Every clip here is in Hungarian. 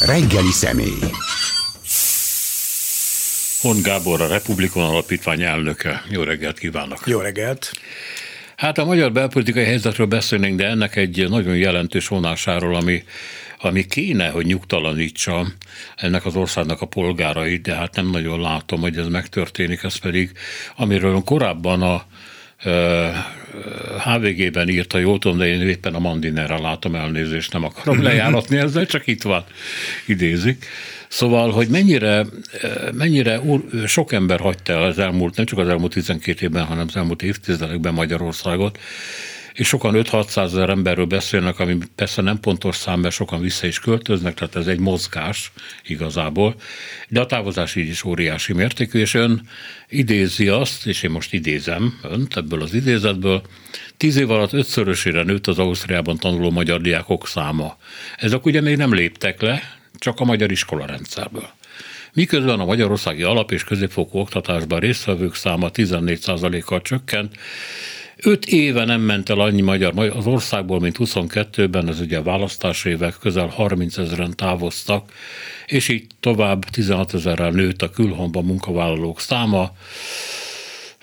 Reggeli személy. Hon Gábor, a Republikon Alapítvány elnöke. Jó reggelt kívánok! Jó reggelt! Hát a magyar belpolitikai helyzetről beszélnénk, de ennek egy nagyon jelentős vonásáról, ami, ami kéne, hogy nyugtalanítsa ennek az országnak a polgárait, de hát nem nagyon látom, hogy ez megtörténik, ez pedig, amiről korábban a HVG-ben írta, jól tudom, de én éppen a Mandinerre látom elnézést, nem akarom lejáratni ezzel, csak itt van, idézik. Szóval, hogy mennyire, mennyire sok ember hagyta el az elmúlt, nem csak az elmúlt 12 évben, hanem az elmúlt évtizedekben Magyarországot, és sokan 5-600 ezer emberről beszélnek, ami persze nem pontos szám, mert sokan vissza is költöznek, tehát ez egy mozgás igazából, de a távozás így is óriási mértékű, és ön idézi azt, és én most idézem önt ebből az idézetből, tíz év alatt ötszörösére nőtt az Ausztriában tanuló magyar diákok száma. Ezek ugye még nem léptek le, csak a magyar iskola rendszerből. Miközben a magyarországi alap- és középfokú oktatásban résztvevők száma 14%-kal csökkent, Öt éve nem ment el annyi magyar az országból, mint 22-ben, ez ugye a választási évek, közel 30 ezeren távoztak, és így tovább 16 ezerrel nőtt a külhomba munkavállalók száma,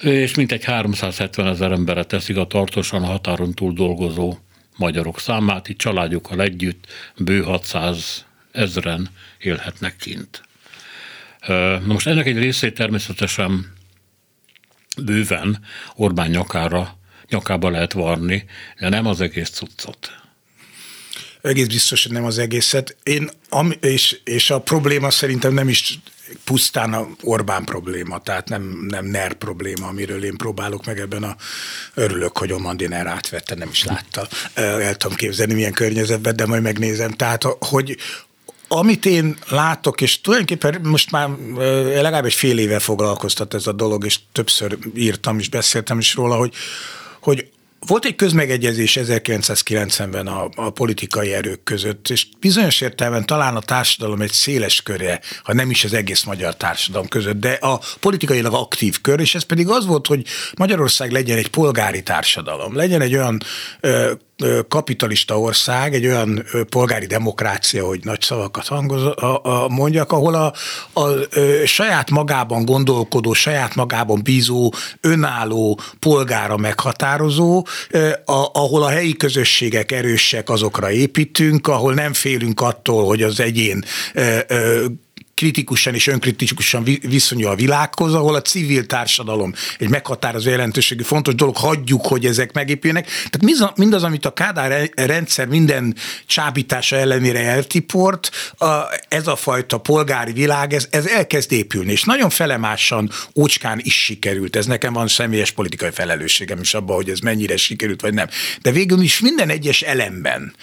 és mintegy 370 ezer emberre teszik a tartósan határon túl dolgozó magyarok számát, itt családjukkal együtt bő 600 ezren élhetnek kint. Na most ennek egy részét természetesen bőven Orbán nyakára nyakába lehet varni, de nem az egész cuccot. Egész biztos, hogy nem az egészet. Én, am, és, és a probléma szerintem nem is pusztán a Orbán probléma, tehát nem, nem NER probléma, amiről én próbálok meg ebben a örülök, hogy Omandi NER átvette, nem is látta. El tudom képzelni milyen környezetben, de majd megnézem. Tehát, hogy, amit én látok, és tulajdonképpen most már legalább egy fél éve foglalkoztat ez a dolog, és többször írtam is, beszéltem is róla, hogy hogy volt egy közmegegyezés 1990-ben a, a politikai erők között, és bizonyos értelemben talán a társadalom egy széles köre, ha nem is az egész magyar társadalom között, de a politikailag aktív kör, és ez pedig az volt, hogy Magyarország legyen egy polgári társadalom, legyen egy olyan ö, kapitalista ország, egy olyan polgári demokrácia, hogy nagy szavakat hangoz, a, a, mondjak, ahol a, a, a saját magában gondolkodó, saját magában bízó, önálló polgára meghatározó, a, ahol a helyi közösségek erősek, azokra építünk, ahol nem félünk attól, hogy az egyén kritikusan és önkritikusan viszonyul a világhoz, ahol a civil társadalom egy meghatározó jelentőségű fontos dolog, hagyjuk, hogy ezek megépüljenek. Tehát mindaz, amit a Kádár rendszer minden csábítása ellenére eltiport, ez a fajta polgári világ, ez, ez elkezd épülni, és nagyon felemásan, ócskán is sikerült. Ez nekem van személyes politikai felelősségem is abban, hogy ez mennyire sikerült, vagy nem. De végül is minden egyes elemben,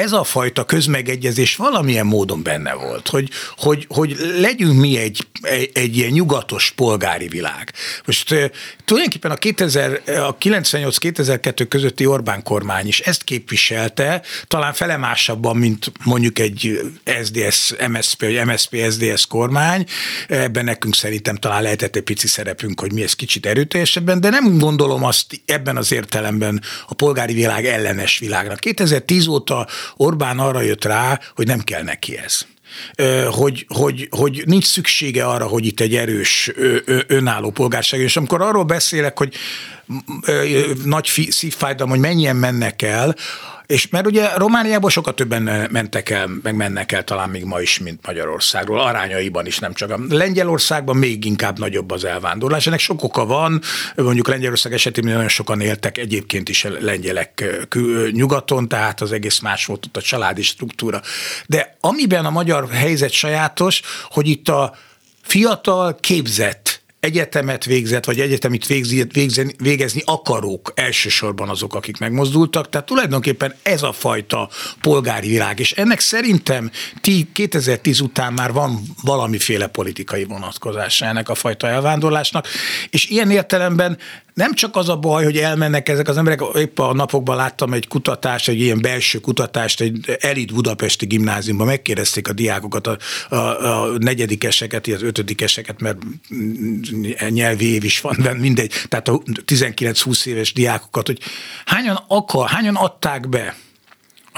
ez a fajta közmegegyezés valamilyen módon benne volt, hogy, hogy, hogy legyünk mi egy, egy, egy ilyen nyugatos polgári világ. Most tulajdonképpen a, 2000, a 98-2002 közötti Orbán kormány is ezt képviselte, talán felemásabban, mint mondjuk egy SDS, MSP, vagy MSP, SDS kormány. Ebben nekünk szerintem talán lehetett egy pici szerepünk, hogy mi ez kicsit erőteljesebben, de nem gondolom azt ebben az értelemben a polgári világ ellenes világnak. 2010 óta Orbán arra jött rá, hogy nem kell neki ez hogy, hogy, hogy nincs szüksége arra, hogy itt egy erős, önálló polgárság. És amikor arról beszélek, hogy nagy szívfájdalom, hogy mennyien mennek el, és mert ugye Romániából sokkal többen mentek el, meg mennek el talán még ma is, mint Magyarországról, arányaiban is nem csak. A Lengyelországban még inkább nagyobb az elvándorlás. Ennek sok oka van, mondjuk Lengyelország esetében nagyon sokan éltek egyébként is lengyelek nyugaton, tehát az egész más volt ott a családi struktúra. De amiben a magyar helyzet sajátos, hogy itt a fiatal, képzett egyetemet végzett, vagy egyetemit végzni, végezni akarók elsősorban azok, akik megmozdultak. Tehát tulajdonképpen ez a fajta polgári világ, és ennek szerintem 2010 után már van valamiféle politikai vonatkozása ennek a fajta elvándorlásnak, és ilyen értelemben nem csak az a baj, hogy elmennek ezek az emberek, épp a napokban láttam egy kutatást, egy ilyen belső kutatást, egy elit budapesti gimnáziumban. Megkérdezték a diákokat, a, a, a negyedikeseket, az ötödikeseket, mert nyelvi év is van benne, mindegy, tehát a 19-20 éves diákokat, hogy hányan akar, hányan adták be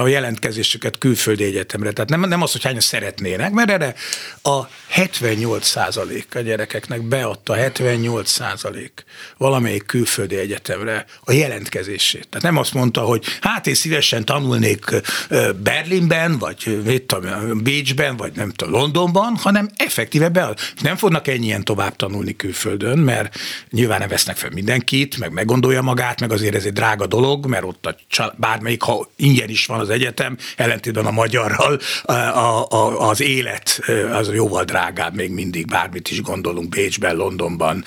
a jelentkezésüket külföldi egyetemre. Tehát nem, nem az, hogy hányan szeretnének, mert erre a 78 százalék a gyerekeknek beadta 78 százalék valamelyik külföldi egyetemre a jelentkezését. Tehát nem azt mondta, hogy hát én szívesen tanulnék Berlinben, vagy mit tudom, Bécsben, vagy nem tudom, Londonban, hanem effektíve bead. Nem fognak ennyien tovább tanulni külföldön, mert nyilván nem vesznek fel mindenkit, meg meggondolja magát, meg azért ez egy drága dolog, mert ott a csal- bármelyik, ha ingyen is van az egyetem, ellentétben a magyarral, a, a, az élet az jóval drágább még mindig, bármit is gondolunk Bécsben, Londonban,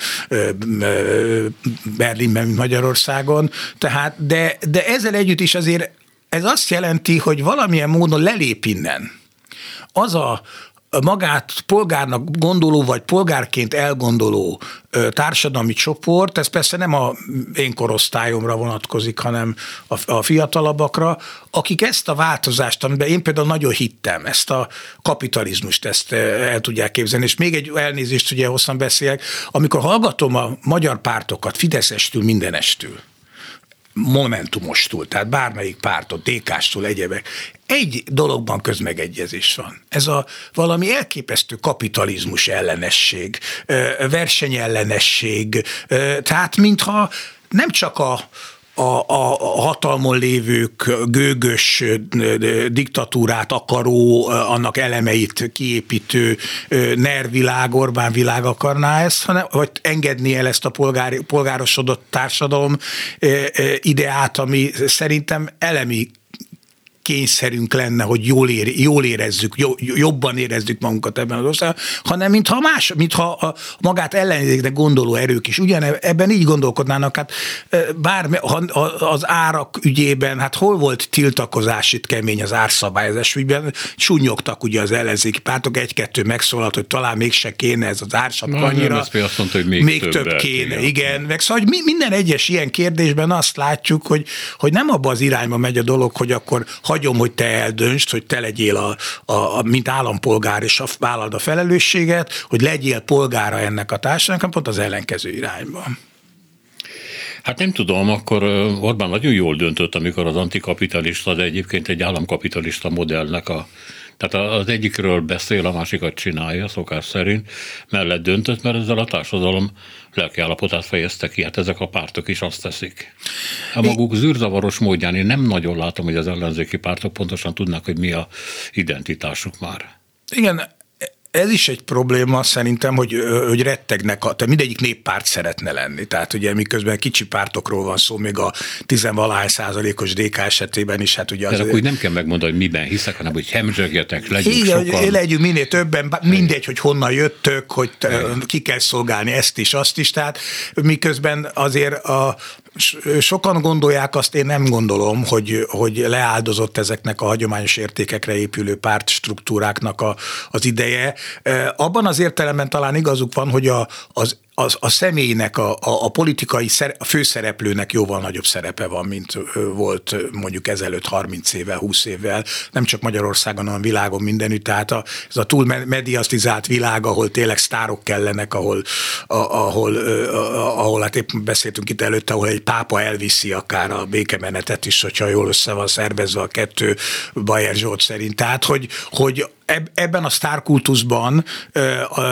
Berlinben, Magyarországon. Tehát, de, de ezzel együtt is azért ez azt jelenti, hogy valamilyen módon lelép innen. Az a, magát polgárnak gondoló, vagy polgárként elgondoló társadalmi csoport, ez persze nem a én korosztályomra vonatkozik, hanem a, fiatalabbakra, akik ezt a változást, amiben én például nagyon hittem, ezt a kapitalizmust, ezt el tudják képzelni. És még egy elnézést, ugye hosszan beszélek, amikor hallgatom a magyar pártokat, Fideszestül, mindenestül, Momentumostól, tehát bármelyik pártól, DK-stól, egyebek. Egy dologban közmegegyezés van. Ez a valami elképesztő kapitalizmus ellenesség, versenyellenesség, tehát mintha nem csak a, a, a hatalmon lévők gőgös diktatúrát akaró, annak elemeit kiépítő nervilág, Orbán világ akarná ezt, hanem, vagy engedni el ezt a polgár, polgárosodott társadalom ideát, ami szerintem elemi kényszerünk lenne, hogy jól, ér, jól érezzük, jobban érezzük magunkat ebben az országban, hanem mintha más, mintha a magát ellenzéknek gondoló erők is ugyan ebben így gondolkodnának, hát bár az árak ügyében, hát hol volt tiltakozás itt kemény az árszabályozás ügyben, sunyogtak ugye az ellenzéki pártok, egy-kettő megszólalt, hogy talán mégse kéne ez az ársapka annyira. azt mondta, hogy még, még több, több kéne, igen. igen. Meg szóval, hogy minden egyes ilyen kérdésben azt látjuk, hogy, hogy nem abba az irányba megy a dolog, hogy akkor hagyom, hogy te eldöntsd, hogy te legyél, a, a, a, mint állampolgár, és a, vállald a felelősséget, hogy legyél polgára ennek a társadalomnak, pont az ellenkező irányban. Hát nem tudom, akkor Orbán nagyon jól döntött, amikor az antikapitalista, de egyébként egy államkapitalista modellnek a tehát az egyikről beszél, a másikat csinálja, szokás szerint, mellett döntött, mert ezzel a társadalom lelkiállapotát fejezte ki. Hát ezek a pártok is azt teszik. A maguk zűrzavaros módján én nem nagyon látom, hogy az ellenzéki pártok pontosan tudnak, hogy mi a identitásuk már. Igen, ez is egy probléma szerintem, hogy, hogy rettegnek, tehát mindegyik néppárt szeretne lenni. Tehát ugye miközben kicsi pártokról van szó, még a tizenvalahány százalékos DK esetében is, hát ugye az... De akkor nem kell megmondani, hogy miben hiszek, hanem hogy hemzsegjetek, legyünk Igen, sokan. legyünk minél többen, mindegy, hogy honnan jöttök, hogy ki kell szolgálni ezt is, azt is, tehát miközben azért a, sokan gondolják, azt én nem gondolom, hogy, hogy leáldozott ezeknek a hagyományos értékekre épülő pártstruktúráknak a, az ideje. Abban az értelemben talán igazuk van, hogy a, az az, a személynek, a, a, a politikai szer, a főszereplőnek jóval nagyobb szerepe van, mint volt mondjuk ezelőtt 30 évvel, 20 évvel, nem csak Magyarországon, hanem világon mindenütt, tehát a, ez a túl mediasztizált világ, ahol tényleg sztárok kellenek, ahol, a, ahol, a, ahol hát épp beszéltünk itt előtte, ahol egy pápa elviszi akár a békemenetet is, hogyha jól össze van szervezve a kettő Bayer Zsolt szerint. Tehát, hogy, hogy ebben a sztárkultuszban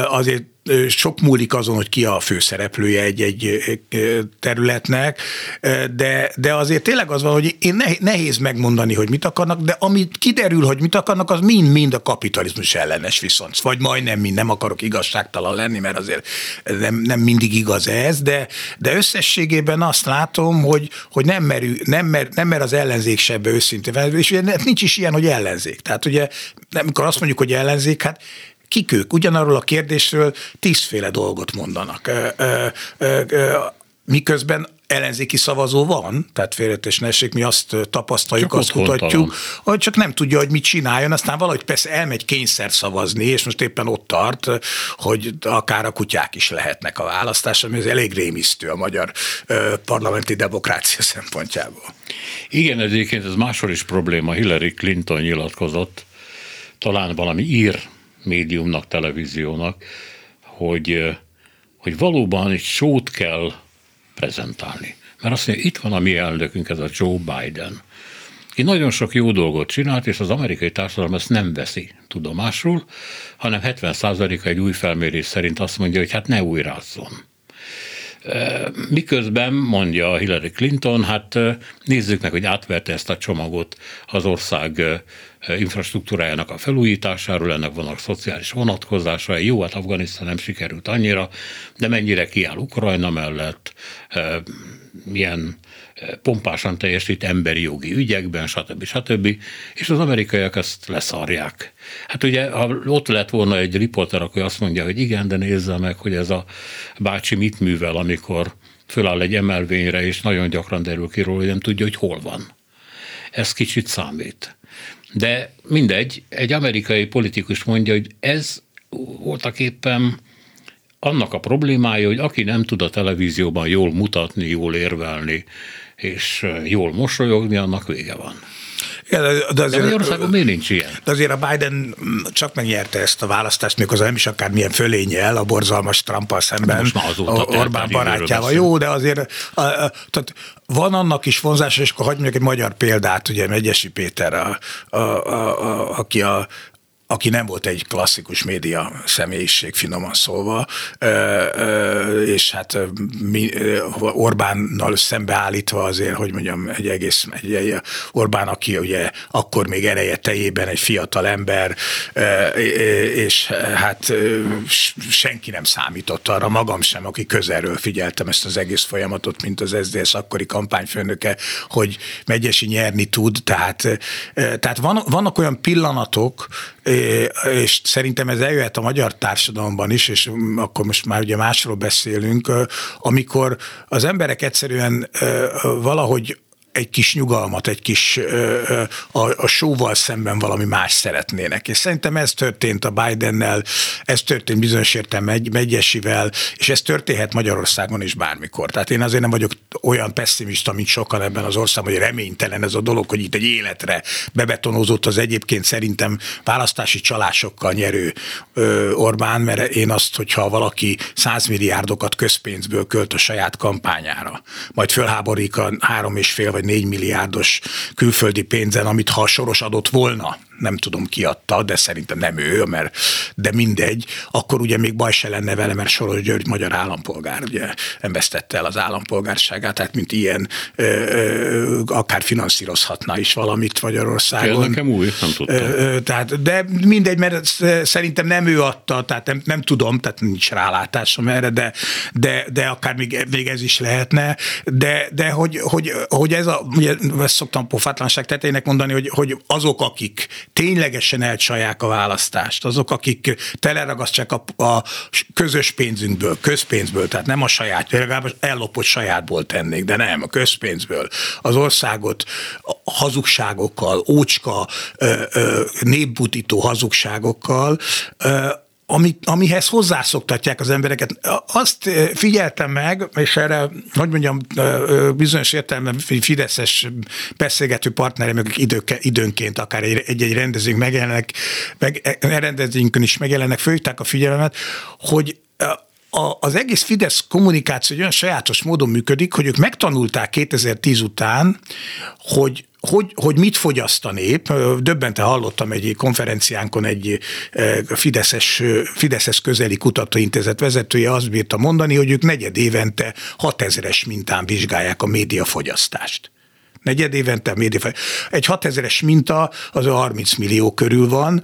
azért sok múlik azon, hogy ki a főszereplője egy-egy területnek, de, de azért tényleg az van, hogy én nehéz megmondani, hogy mit akarnak, de amit kiderül, hogy mit akarnak, az mind-mind a kapitalizmus ellenes viszont. Vagy majdnem mind, nem akarok igazságtalan lenni, mert azért nem, nem mindig igaz ez, de, de összességében azt látom, hogy, hogy nem, merül, nem, mer, nem mer az ellenzék se ebbe őszintén, és ugye nincs is ilyen, hogy ellenzék. Tehát ugye, amikor azt mondjuk, hogy ellenzék, hát kik ők? Ugyanarról a kérdésről tízféle dolgot mondanak. Miközben ellenzéki szavazó van, tehát félretés ne mi azt tapasztaljuk, csak azt kutatjuk, hogy csak nem tudja, hogy mit csináljon, aztán valahogy persze elmegy kényszer szavazni, és most éppen ott tart, hogy akár a kutyák is lehetnek a választás, ami ez elég rémisztő a magyar parlamenti demokrácia szempontjából. Igen, egyébként ez máshol is probléma. Hillary Clinton nyilatkozott, talán valami ír médiumnak, televíziónak, hogy, hogy valóban egy sót kell prezentálni. Mert azt mondja, itt van a mi elnökünk, ez a Joe Biden. ki nagyon sok jó dolgot csinált, és az amerikai társadalom ezt nem veszi tudomásul, hanem 70%-a egy új felmérés szerint azt mondja, hogy hát ne újrázzon. Miközben mondja Hillary Clinton, hát nézzük meg, hogy átverte ezt a csomagot az ország infrastruktúrájának a felújításáról, ennek vannak szociális vonatkozásai. Jó, hát Afganisztán nem sikerült annyira, de mennyire kiáll Ukrajna mellett, milyen pompásan teljesít emberi jogi ügyekben, stb. stb. És az amerikaiak ezt leszarják. Hát ugye, ha ott lett volna egy riporter, akkor azt mondja, hogy igen, de nézze meg, hogy ez a bácsi mit művel, amikor föláll egy emelvényre, és nagyon gyakran derül ki róla, hogy nem tudja, hogy hol van. Ez kicsit számít. De mindegy, egy amerikai politikus mondja, hogy ez voltak éppen annak a problémája, hogy aki nem tud a televízióban jól mutatni, jól érvelni, és jól mosolyogni, annak vége van. Ja, de, azért, de Magyarországon miért nincs ilyen? De azért a Biden csak megnyerte ezt a választást, mikor nem is akár milyen fölényel a borzalmas trump szemben, Orbán barátjával. Jó, de azért a, a, tehát van annak is vonzása, és akkor hagyj egy magyar példát, ugye Megyesi Péter, a, a, a, a, aki a aki nem volt egy klasszikus média személyiség, finoman szólva, és hát Orbánnal szembeállítva azért, hogy mondjam, egy egész, egy, egy Orbán, aki ugye akkor még ereje tejében egy fiatal ember, és hát senki nem számított arra, magam sem, aki közelről figyeltem ezt az egész folyamatot, mint az SZDSZ akkori kampányfőnöke, hogy Megyesi nyerni tud, tehát, tehát van, vannak olyan pillanatok, és szerintem ez eljöhet a magyar társadalomban is, és akkor most már ugye másról beszélünk, amikor az emberek egyszerűen valahogy egy kis nyugalmat, egy kis a, a sóval szemben valami más szeretnének. És szerintem ez történt a Bidennel, ez történt bizonyos értem megy, Megyesivel, és ez történhet Magyarországon is bármikor. Tehát én azért nem vagyok olyan pessimista, mint sokan ebben az országban, hogy reménytelen ez a dolog, hogy itt egy életre bebetonózott az egyébként szerintem választási csalásokkal nyerő Orbán, mert én azt, hogyha valaki százmilliárdokat közpénzből költ a saját kampányára, majd fölháborik a három és fél vagy 4 milliárdos külföldi pénzen, amit ha soros adott volna, nem tudom ki adta, de szerintem nem ő, mert, de mindegy, akkor ugye még baj se lenne vele, mert Soros György magyar állampolgár, ugye nem vesztette el az állampolgárságát, tehát mint ilyen ö, ö, akár finanszírozhatna is valamit Magyarországon. nekem új, nem tudtam. Ö, tehát, de mindegy, mert szerintem nem ő adta, tehát nem, nem tudom, tehát nincs rálátásom erre, de, de, de akár még, még ez is lehetne, de, de hogy, hogy, hogy ez a, ugye ezt szoktam pofátlanság tetének mondani, hogy, hogy azok, akik ténylegesen elcsalják a választást, azok, akik teleragasztják a, a közös pénzünkből, közpénzből, tehát nem a saját, legalább ellopott sajátból tennék, de nem, a közpénzből. Az országot hazugságokkal, ócska, népbutító hazugságokkal, amit, amihez hozzászoktatják az embereket. Azt figyeltem meg, és erre, hogy mondjam, bizonyos értelemben Fideszes beszélgető partnerem, akik időke, időnként akár egy-egy rendezőnk megjelennek, meg, e, rendezőnkön is megjelennek, fölhívták a figyelmet, hogy a, az egész Fidesz kommunikáció olyan sajátos módon működik, hogy ők megtanulták 2010 után, hogy hogy, hogy mit fogyaszt a nép. Döbbente hallottam egy konferenciánkon egy Fideszes, Fideszes közeli kutatóintézet vezetője azt bírta mondani, hogy ők negyed évente 6000-es mintán vizsgálják a médiafogyasztást negyed évente média. Egy 6000-es minta az a 30 millió körül van,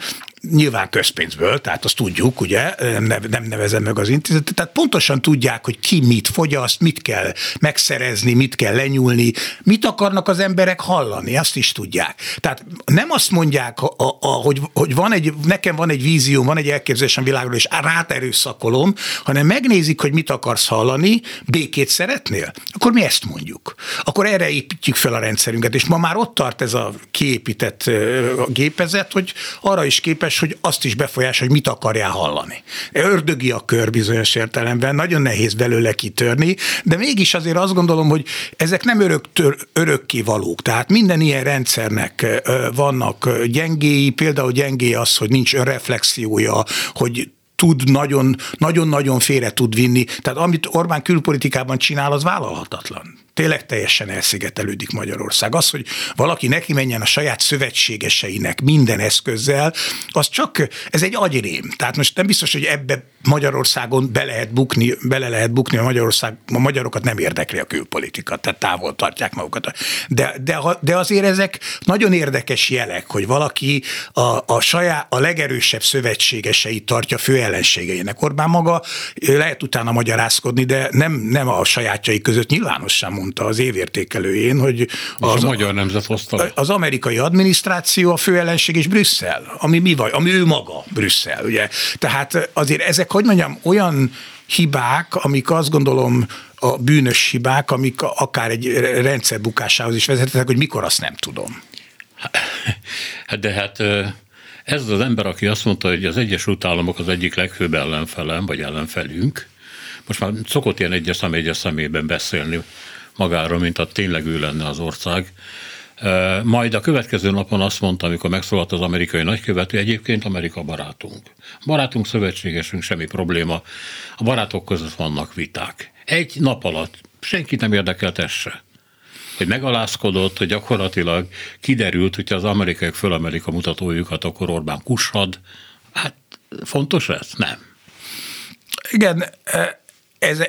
nyilván közpénzből, tehát azt tudjuk, ugye, nem, nevezem meg az intézetet, tehát pontosan tudják, hogy ki mit fogyaszt, mit kell megszerezni, mit kell lenyúlni, mit akarnak az emberek hallani, azt is tudják. Tehát nem azt mondják, hogy, hogy van egy, nekem van egy vízió, van egy elképzelésem világról, és rát erőszakolom, hanem megnézik, hogy mit akarsz hallani, békét szeretnél, akkor mi ezt mondjuk. Akkor erre építjük fel a rendszerünket, és ma már ott tart ez a kiépített gépezet, hogy arra is képes képes, hogy azt is befolyás, hogy mit akarjál hallani. Ördögi a kör bizonyos értelemben, nagyon nehéz belőle kitörni, de mégis azért azt gondolom, hogy ezek nem öröktör, örökké valók. Tehát minden ilyen rendszernek vannak gyengéi, például gyengé az, hogy nincs önreflexiója, hogy tud nagyon, nagyon-nagyon félre tud vinni. Tehát amit Orbán külpolitikában csinál, az vállalhatatlan. Tényleg teljesen elszigetelődik Magyarország. Az, hogy valaki neki menjen a saját szövetségeseinek minden eszközzel, az csak, ez egy agyrém. Tehát most nem biztos, hogy ebbe Magyarországon be lehet bukni, bele lehet bukni, a Magyarország, a magyarokat nem érdekli a külpolitika, tehát távol tartják magukat. De, de, de azért ezek nagyon érdekes jelek, hogy valaki a, a saját, a legerősebb szövetségeseit tartja fő ellenségeinek. Orbán maga lehet utána magyarázkodni, de nem, nem a sajátjai között nyilvánosan mondta az évértékelőjén, hogy az, a magyar nemzet hozta az amerikai adminisztráció a fő ellenség és Brüsszel, ami mi vagy, ami ő maga Brüsszel, ugye. Tehát azért ezek, hogy mondjam, olyan hibák, amik azt gondolom a bűnös hibák, amik akár egy rendszer bukásához is vezethetnek, hogy mikor azt nem tudom. De hát ez az ember, aki azt mondta, hogy az Egyesült Államok az egyik legfőbb ellenfelem, vagy ellenfelünk, most már szokott ilyen egyes szem egyes szemében beszélni magáról, mint a tényleg ő lenne az ország. Majd a következő napon azt mondta, amikor megszólalt az amerikai nagykövető, egyébként Amerika barátunk. Barátunk, szövetségesünk, semmi probléma. A barátok között vannak viták. Egy nap alatt senkit nem érdekelt ez se hogy megalázkodott, hogy gyakorlatilag kiderült, hogyha az amerikaiak fölemelik a mutatójukat, akkor Orbán kushad. Hát fontos ez? Nem. Igen,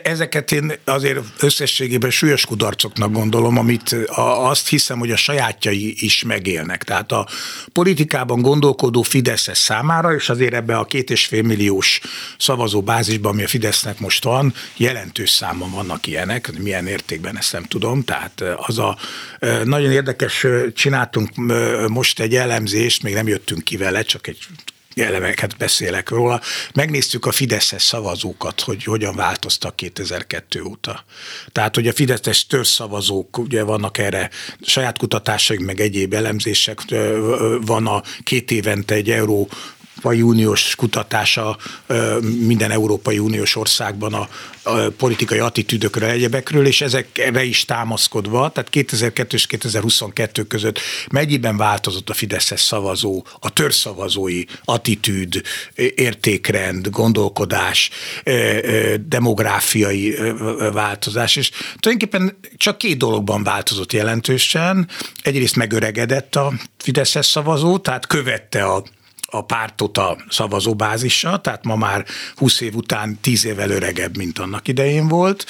ezeket én azért összességében súlyos kudarcoknak gondolom, amit azt hiszem, hogy a sajátjai is megélnek. Tehát a politikában gondolkodó Fideszes számára, és azért ebbe a két és fél milliós szavazó bázisban, ami a Fidesznek most van, jelentős számon vannak ilyenek, milyen értékben ezt nem tudom. Tehát az a nagyon érdekes, csináltunk most egy elemzést, még nem jöttünk ki vele, csak egy elemeket beszélek róla. Megnéztük a Fideszes szavazókat, hogy hogyan változtak 2002 óta. Tehát, hogy a Fideszes törzszavazók, ugye vannak erre saját kutatásaink, meg egyéb elemzések, van a két évente egy euró Európai Uniós kutatása minden Európai Uniós országban a, politikai attitűdökről, egyebekről, és ezekre is támaszkodva, tehát 2002 és 2022 között mennyiben változott a Fideszes szavazó, a törzszavazói attitűd, értékrend, gondolkodás, demográfiai változás, és tulajdonképpen csak két dologban változott jelentősen. Egyrészt megöregedett a Fideszes szavazó, tehát követte a a pártot a szavazóbázisa, tehát ma már 20 év után 10 évvel öregebb, mint annak idején volt.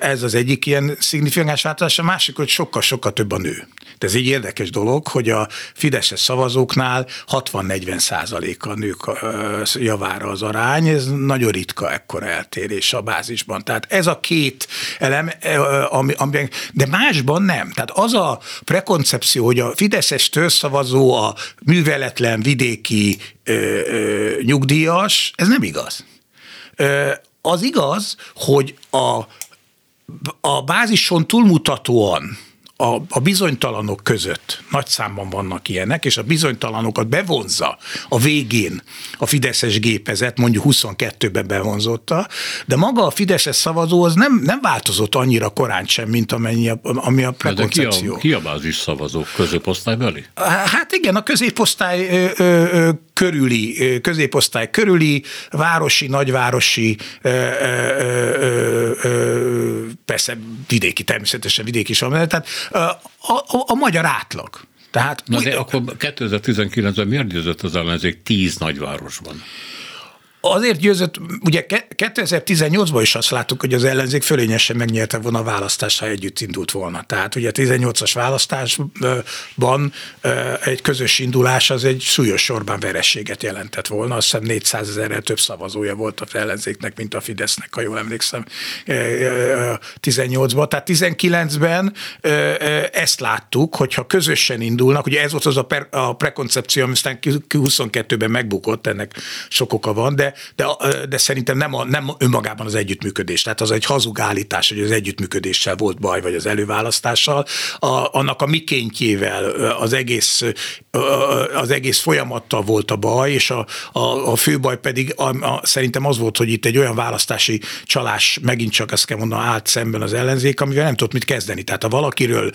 Ez az egyik ilyen szignifikáns változás, a másik, hogy sokkal-sokkal több a nő. De ez egy érdekes dolog, hogy a Fideszes szavazóknál 60-40 százaléka nők javára az arány, ez nagyon ritka ekkora eltérés a bázisban. Tehát ez a két elem, ami, ami, de másban nem. Tehát az a prekoncepció, hogy a Fideszes törzszavazó a műveletlen vidéki ö, ö, nyugdíjas, ez nem igaz. Ö, az igaz, hogy a, a bázison túlmutatóan a, a bizonytalanok között nagy számban vannak ilyenek, és a bizonytalanokat bevonza a végén a Fideszes gépezet, mondjuk 22-ben bevonzotta, de maga a Fideszes szavazó az nem, nem változott annyira korán sem, mint amennyi a, ami a prekoncepció. De ki a, ki a bázis szavazók? Középosztálybeli? Hát igen, a középosztály ö, ö, ö, körüli, középosztály körüli, városi, nagyvárosi, persze vidéki, természetesen vidéki is van, tehát a, a, a magyar átlag. Tehát, Na de akkor 2019-ben miért győzött az ellenzék tíz nagyvárosban? Azért győzött, ugye 2018-ban is azt láttuk, hogy az ellenzék fölényesen megnyerte volna a választást, ha együtt indult volna. Tehát ugye a 18-as választásban egy közös indulás az egy súlyos sorban verességet jelentett volna. Azt hiszem 400 ezerrel több szavazója volt a ellenzéknek, mint a Fidesznek, ha jól emlékszem, 18-ban. Tehát 19-ben ezt láttuk, hogyha közösen indulnak, ugye ez volt az a, per, a prekoncepció, ami aztán 22-ben megbukott, ennek sok oka van, de de, de, szerintem nem, a, nem önmagában az együttműködés. Tehát az egy hazug állítás, hogy az együttműködéssel volt baj, vagy az előválasztással. A, annak a mikéntjével az egész, az egész folyamattal volt a baj, és a, a, a fő baj pedig a, a, szerintem az volt, hogy itt egy olyan választási csalás, megint csak ezt kell mondanom, állt szemben az ellenzék, amivel nem tudott mit kezdeni. Tehát ha valakiről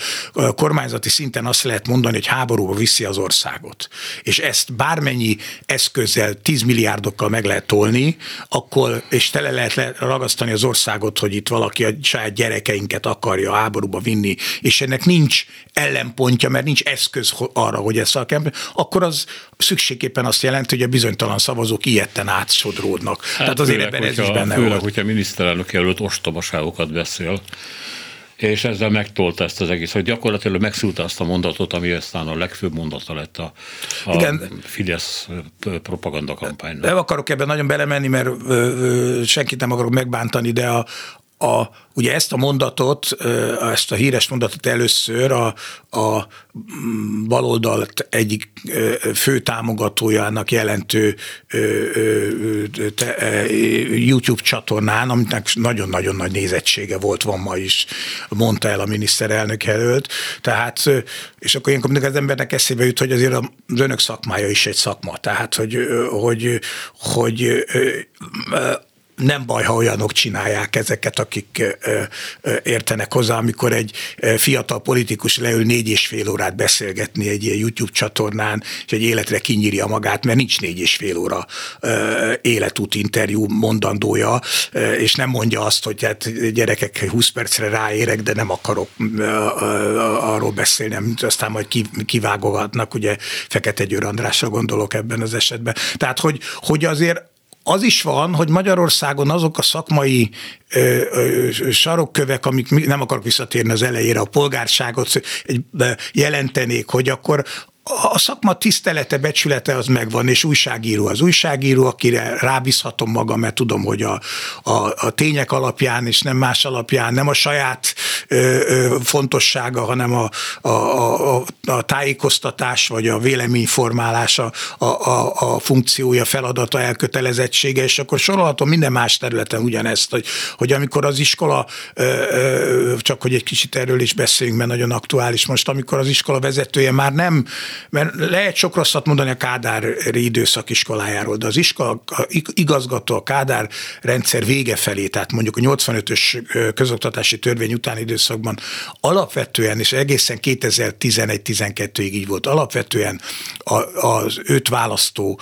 kormányzati szinten azt lehet mondani, hogy háborúba viszi az országot, és ezt bármennyi eszközzel, 10 milliárdokkal meg lehet tolni, akkor, és tele lehet ragasztani az országot, hogy itt valaki a saját gyerekeinket akarja háborúba vinni, és ennek nincs ellenpontja, mert nincs eszköz arra, hogy ezt a akkor az szükségképpen azt jelenti, hogy a bizonytalan szavazók ilyetten átsodródnak. Hát Tehát azért főleg, ebben ez is benne főleg, volt. hogyha miniszterelnök jelölt ostobaságokat beszél, és ezzel megtolta ezt az egész, hogy gyakorlatilag megszúrta azt a mondatot, ami aztán a legfőbb mondata lett a, a Igen. Fidesz propaganda kampánynak. Nem akarok ebben nagyon belemenni, mert senkit nem akarok megbántani, de a, a, ugye ezt a mondatot, ezt a híres mondatot először a, a baloldal egyik fő támogatójának jelentő YouTube csatornán, aminek nagyon-nagyon nagy nézettsége volt, van ma is, mondta el a miniszterelnök előtt. Tehát, és akkor ilyenkor mindig az embernek eszébe jut, hogy azért az önök szakmája is egy szakma. Tehát, hogy, hogy, hogy nem baj, ha olyanok csinálják ezeket, akik értenek hozzá, amikor egy fiatal politikus leül négy és fél órát beszélgetni egy ilyen YouTube csatornán, és egy életre kinyírja magát, mert nincs négy és fél óra életút interjú mondandója, és nem mondja azt, hogy hát gyerekek 20 percre ráérek, de nem akarok arról beszélni, amit aztán majd kivágogatnak, ugye Fekete Győr Andrásra gondolok ebben az esetben. Tehát, hogy, hogy azért az is van, hogy Magyarországon azok a szakmai ö, ö, sarokkövek, amik nem akarok visszatérni az elejére, a polgárságot jelentenék, hogy akkor a szakma tisztelete, becsülete az megvan, és újságíró az újságíró, akire rábízhatom magam, mert tudom, hogy a, a, a tények alapján, és nem más alapján, nem a saját ö, ö, fontossága, hanem a, a, a, a tájékoztatás, vagy a véleményformálás a, a, a funkciója, feladata, elkötelezettsége, és akkor sorolhatom minden más területen ugyanezt, hogy, hogy amikor az iskola, ö, ö, csak hogy egy kicsit erről is beszéljünk, mert nagyon aktuális most, amikor az iskola vezetője már nem mert lehet sok rosszat mondani a Kádár időszak iskolájáról, de az iskola igazgató a Kádár rendszer vége felé, tehát mondjuk a 85-ös közoktatási törvény utáni időszakban alapvetően, és egészen 2011-12-ig így volt, alapvetően az őt választó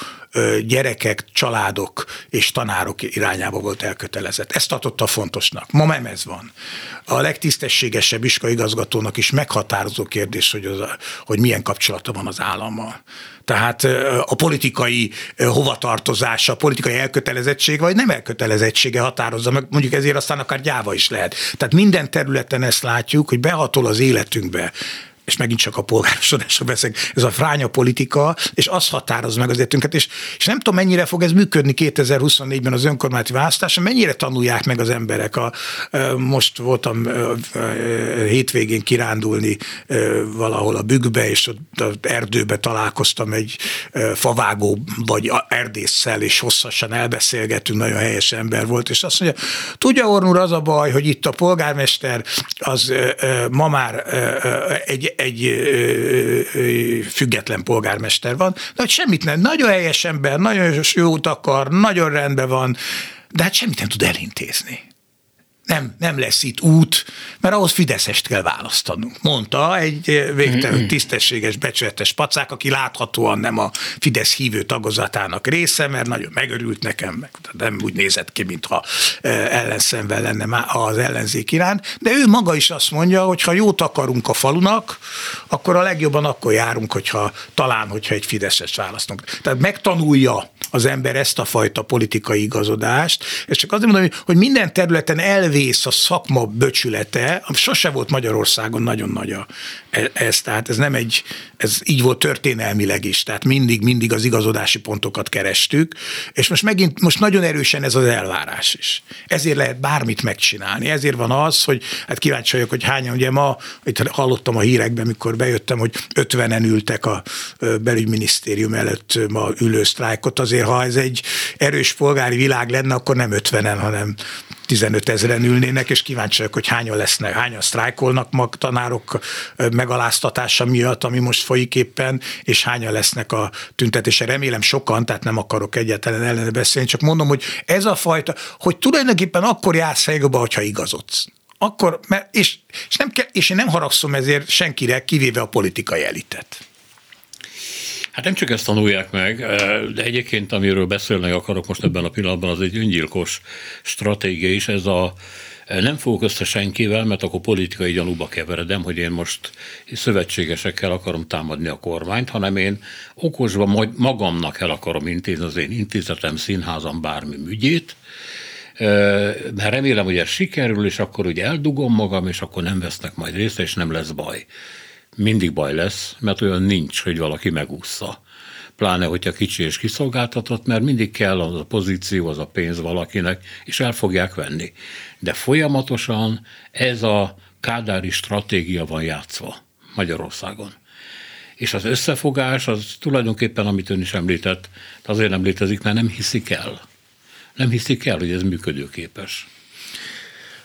gyerekek, családok és tanárok irányába volt elkötelezett. Ezt tartotta fontosnak. Ma nem ez van. A legtisztességesebb igazgatónak is meghatározó kérdés, hogy, az, hogy milyen kapcsolata van az állammal. Tehát a politikai hovatartozása, a politikai elkötelezettség, vagy nem elkötelezettsége határozza meg, mondjuk ezért aztán akár gyáva is lehet. Tehát minden területen ezt látjuk, hogy behatol az életünkbe és megint csak a polgárosodásra beszélek, ez a fránya politika, és az határoz meg az életünket, és, és nem tudom, mennyire fog ez működni 2024-ben az önkormányzati választáson, mennyire tanulják meg az emberek. A, most voltam hétvégén kirándulni valahol a bükkbe, és ott az erdőbe találkoztam egy favágó vagy erdésszel, és hosszasan elbeszélgettünk, nagyon helyes ember volt, és azt mondja, tudja Ornur, az a baj, hogy itt a polgármester az ma már egy egy független polgármester van, de hogy semmit nem, nagyon helyes ember, nagyon jót akar, nagyon rendben van, de hát semmit nem tud elintézni nem, nem lesz itt út, mert ahhoz Fideszest kell választanunk. Mondta egy végtelenül mm-hmm. tisztességes, becsületes pacák, aki láthatóan nem a Fidesz hívő tagozatának része, mert nagyon megörült nekem, meg nem úgy nézett ki, mintha ellenszenvel lenne az ellenzék iránt, de ő maga is azt mondja, hogy ha jót akarunk a falunak, akkor a legjobban akkor járunk, hogyha talán, hogyha egy Fideszes választunk. Tehát megtanulja az ember ezt a fajta politikai igazodást, és csak azért mondom, hogy minden területen elvész a szakma böcsülete, sose volt Magyarországon nagyon nagy a, ez, tehát ez nem egy, ez így volt történelmileg is, tehát mindig, mindig az igazodási pontokat kerestük, és most megint, most nagyon erősen ez az elvárás is. Ezért lehet bármit megcsinálni, ezért van az, hogy hát kíváncsi vagyok, hogy hányan, ugye ma, itt hallottam a hírekben, mikor bejöttem, hogy 50-en ültek a belügyminisztérium előtt ma ülősztrájkot, azért azért, ha ez egy erős polgári világ lenne, akkor nem 50-en, hanem 15 ezeren ülnének, és kíváncsi vagyok, hogy hányan lesznek, hányan sztrájkolnak mag tanárok megaláztatása miatt, ami most folyik éppen, és hányan lesznek a tüntetése. Remélem sokan, tehát nem akarok egyáltalán ellene beszélni, csak mondom, hogy ez a fajta, hogy tulajdonképpen akkor jársz helyba, hogyha igazodsz akkor, mert, és, és, nem kell, és én nem haragszom ezért senkire, kivéve a politikai elitet. Hát nem csak ezt tanulják meg, de egyébként amiről beszélni akarok most ebben a pillanatban, az egy öngyilkos stratégia is, ez a nem fogok össze senkivel, mert akkor politikai gyanúba keveredem, hogy én most szövetségesekkel akarom támadni a kormányt, hanem én okosva magamnak el akarom intézni az én intézetem, színházam bármi ügyét, mert remélem, hogy ez sikerül, és akkor ugye eldugom magam, és akkor nem vesznek majd részt, és nem lesz baj. Mindig baj lesz, mert olyan nincs, hogy valaki megúszza pláne, hogyha kicsi és kiszolgáltatott, mert mindig kell az a pozíció, az a pénz valakinek, és el fogják venni. De folyamatosan ez a kádári stratégia van játszva Magyarországon. És az összefogás, az tulajdonképpen, amit ön is említett, azért nem létezik, mert nem hiszik el. Nem hiszik el, hogy ez működőképes.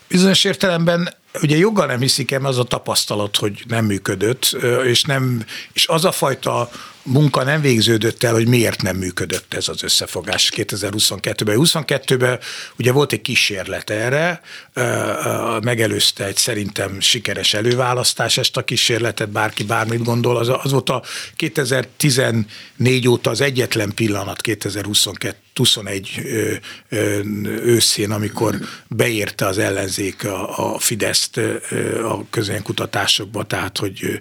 Bizonyos értelemben ugye joggal nem hiszik el, az a tapasztalat, hogy nem működött, és, nem, és az a fajta munka nem végződött el, hogy miért nem működött ez az összefogás 2022-ben. 22-ben ugye volt egy kísérlet erre, megelőzte egy szerintem sikeres előválasztás ezt a kísérletet, bárki bármit gondol, az, az volt a 2014 óta az egyetlen pillanat 2022 21 őszén, amikor beérte az ellenzék a, a Fideszt a közönkutatásokba, tehát hogy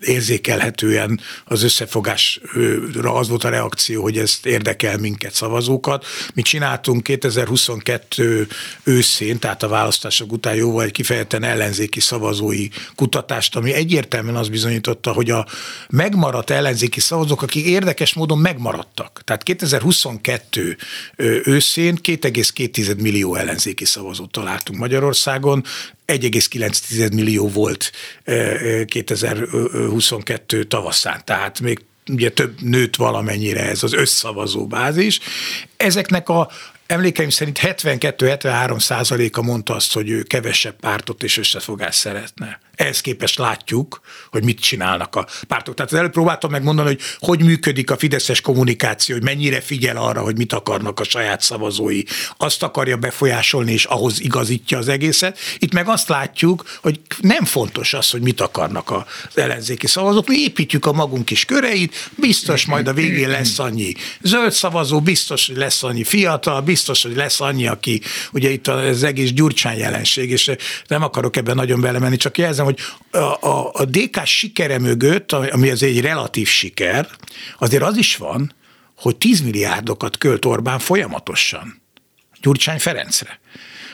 érzékelhetően az összefogásra az volt a reakció, hogy ezt érdekel minket szavazókat. Mi csináltunk 2022 őszén, tehát a választások után jóval egy kifejezetten ellenzéki szavazói kutatást, ami egyértelműen az bizonyította, hogy a megmaradt ellenzéki szavazók, akik érdekes módon megmaradtak. Tehát tehát 2022 őszén 2,2 millió ellenzéki szavazót találtunk Magyarországon, 1,9 millió volt 2022 tavaszán, tehát még ugye több nőtt valamennyire ez az összszavazó bázis. Ezeknek a emlékeim szerint 72-73 százaléka mondta azt, hogy ő kevesebb pártot és összefogást szeretne ehhez képest látjuk, hogy mit csinálnak a pártok. Tehát előbb próbáltam megmondani, hogy hogy működik a fideszes kommunikáció, hogy mennyire figyel arra, hogy mit akarnak a saját szavazói. Azt akarja befolyásolni, és ahhoz igazítja az egészet. Itt meg azt látjuk, hogy nem fontos az, hogy mit akarnak az ellenzéki szavazók. Mi építjük a magunk kis köreit, biztos majd a végén lesz annyi zöld szavazó, biztos, hogy lesz annyi fiatal, biztos, hogy lesz annyi, aki ugye itt az egész gyurcsány jelenség, és nem akarok ebben nagyon belemenni, csak jelzem, hogy a, a, a DK sikere mögött, ami az egy relatív siker, azért az is van, hogy 10 milliárdokat költ Orbán folyamatosan Gyurcsány Ferencre.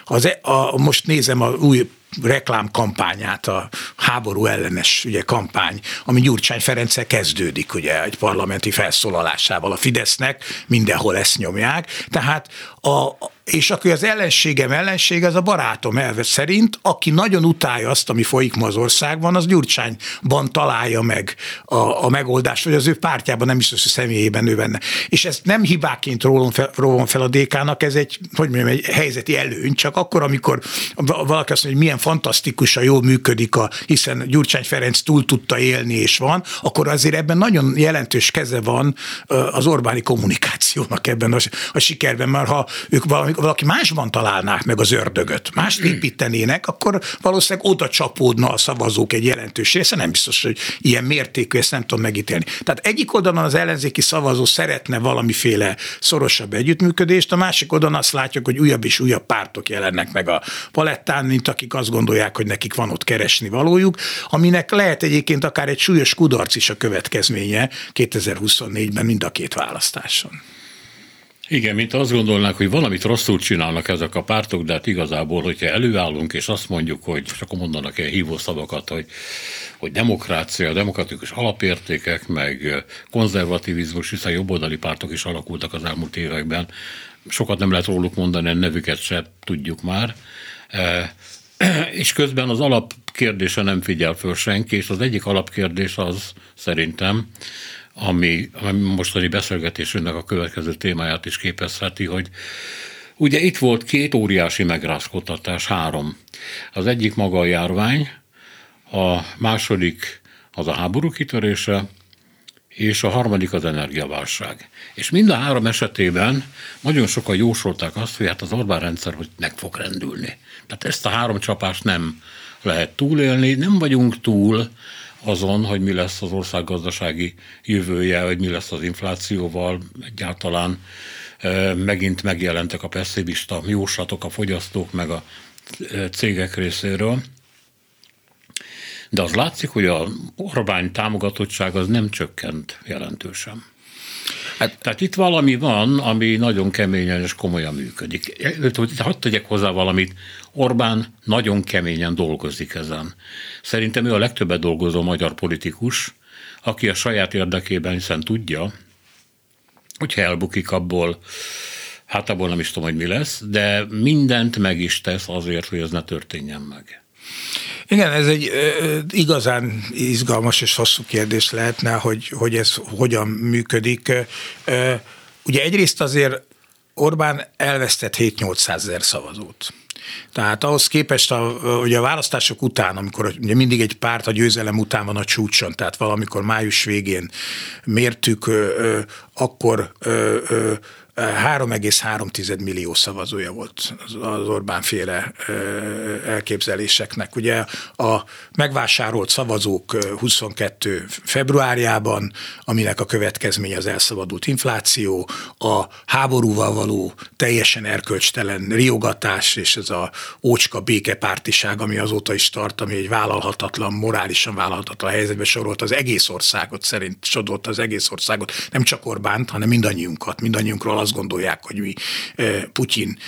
Az, e, a, most nézem a új reklámkampányát, a háború ellenes ugye, kampány, ami Gyurcsány Ferenccel kezdődik, ugye, egy parlamenti felszólalásával a Fidesznek, mindenhol ezt nyomják. Tehát a, és aki az ellenségem ellenség, az a barátom elve szerint, aki nagyon utálja azt, ami folyik ma az országban, az Gyurcsányban találja meg a, a megoldást, vagy az ő pártjában, nem biztos, hogy személyében ő benne. És ezt nem hibáként rólom fel, rólom fel a DK-nak, ez egy, hogy mondjam, egy helyzeti előny, csak akkor, amikor valaki azt mondja, hogy milyen fantasztikusan jól működik, a, hiszen Gyurcsány Ferenc túl tudta élni és van, akkor azért ebben nagyon jelentős keze van az Orbáni kommunikációnak ebben a, a sikerben, mert ha ők valami valaki másban találnák meg az ördögöt, mást építenének, akkor valószínűleg oda csapódna a szavazók egy jelentős része, nem biztos, hogy ilyen mértékű, ezt nem tudom megítélni. Tehát egyik oldalon az ellenzéki szavazó szeretne valamiféle szorosabb együttműködést, a másik oldalon azt látjuk, hogy újabb és újabb pártok jelennek meg a palettán, mint akik azt gondolják, hogy nekik van ott keresni valójuk, aminek lehet egyébként akár egy súlyos kudarc is a következménye 2024-ben mind a két választáson. Igen, mint azt gondolnák, hogy valamit rosszul csinálnak ezek a pártok, de hát igazából, hogyha előállunk, és azt mondjuk, hogy csak mondanak el hívó szavakat, hogy, hogy demokrácia, demokratikus alapértékek, meg konzervativizmus, hiszen jobboldali pártok is alakultak az elmúlt években. Sokat nem lehet róluk mondani, a nevüket se tudjuk már. E, és közben az alapkérdése nem figyel föl senki, és az egyik alapkérdés az szerintem, ami, ami mostani beszélgetésünknek a következő témáját is képezheti, hogy ugye itt volt két óriási megrázkodtatás, három. Az egyik maga a járvány, a második az a háború kitörése, és a harmadik az energiaválság. És mind a három esetében nagyon sokan jósolták azt, hogy hát az Orbán rendszer hogy meg fog rendülni. Tehát ezt a három csapást nem lehet túlélni, nem vagyunk túl, azon, hogy mi lesz az ország gazdasági jövője, hogy mi lesz az inflációval egyáltalán. Megint megjelentek a pessimista jóslatok a fogyasztók meg a cégek részéről. De az látszik, hogy a Orbán támogatottság az nem csökkent jelentősen. Hát, tehát itt valami van, ami nagyon keményen és komolyan működik. Hadd tegyek hozzá valamit, Orbán nagyon keményen dolgozik ezen. Szerintem ő a legtöbbet dolgozó magyar politikus, aki a saját érdekében hiszen tudja, hogyha elbukik abból, hát abból nem is tudom, hogy mi lesz, de mindent meg is tesz azért, hogy ez ne történjen meg. Igen, ez egy igazán izgalmas és hosszú kérdés lehetne, hogy, hogy ez hogyan működik. Ugye egyrészt azért Orbán elvesztett 7-800 ezer szavazót. Tehát ahhoz képest, a, ugye a választások után, amikor ugye mindig egy párt a győzelem után van a csúcson, tehát valamikor május végén mértük, akkor 3,3 millió szavazója volt az Orbán féle elképzeléseknek. Ugye a megvásárolt szavazók 22 februárjában, aminek a következménye az elszabadult infláció, a háborúval való teljesen erkölcstelen riogatás és ez a ócska békepártiság, ami azóta is tart, ami egy vállalhatatlan, morálisan vállalhatatlan helyzetbe sorolt az egész országot, szerint sodort az egész országot, nem csak Orbánt, hanem mindannyiunkat, mindannyiunkról azt gondolják, hogy mi Putyin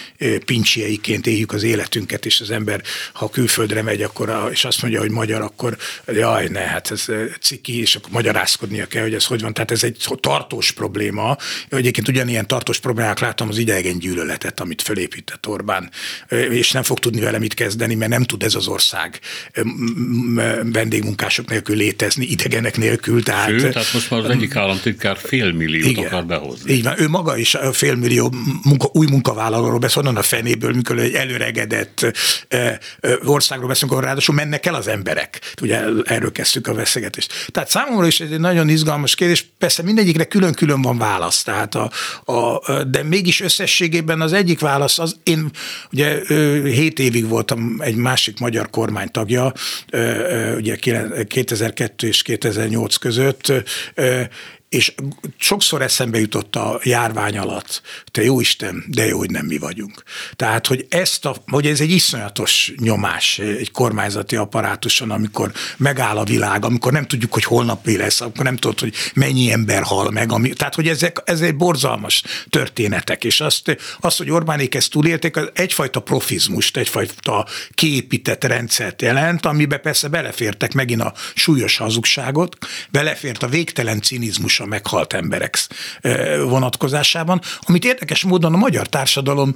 pincsjeiként éljük az életünket, és az ember, ha külföldre megy, akkor, és azt mondja, hogy magyar, akkor jaj, ne, hát ez ciki, és akkor magyarázkodnia kell, hogy ez hogy van. Tehát ez egy tartós probléma. Egyébként ugyanilyen tartós problémák látom az idegen gyűlöletet, amit fölépített Orbán, és nem fog tudni vele mit kezdeni, mert nem tud ez az ország vendégmunkások nélkül létezni, idegenek nélkül. Tehát, Sőt, tehát most már az egyik államtitkár fél milliót igen, akar behozni. Így van, ő maga is félmillió munka, új munkavállalóról beszél, onnan a fenéből, mikor egy előregedett országról beszélünk, ahol ráadásul mennek el az emberek. Ugye erről kezdtük a beszélgetést. Tehát számomra is egy nagyon izgalmas kérdés. Persze mindegyikre külön-külön van válasz, tehát a, a, de mégis összességében az egyik válasz az, én ugye hét évig voltam egy másik magyar kormány tagja, ugye 2002 és 2008 között, és sokszor eszembe jutott a járvány alatt, te jó Isten, de jó, hogy nem mi vagyunk. Tehát, hogy ezt a, hogy ez egy iszonyatos nyomás egy kormányzati apparátuson, amikor megáll a világ, amikor nem tudjuk, hogy holnap mi lesz, akkor nem tudod, hogy mennyi ember hal meg. Ami, tehát, hogy ezek, ez egy borzalmas történetek, és azt, azt hogy Orbánék ezt túlélték, az egyfajta profizmust, egyfajta kiépített rendszert jelent, amiben persze belefértek megint a súlyos hazugságot, belefért a végtelen cinizmus a meghalt emberek vonatkozásában, amit érdekes módon a magyar társadalom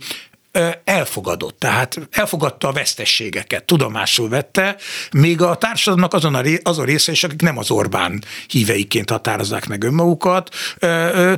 elfogadott, tehát elfogadta a vesztességeket, tudomásul vette, még a társadalomnak azon a, ré, azon része is, akik nem az Orbán híveiként határozzák meg önmagukat,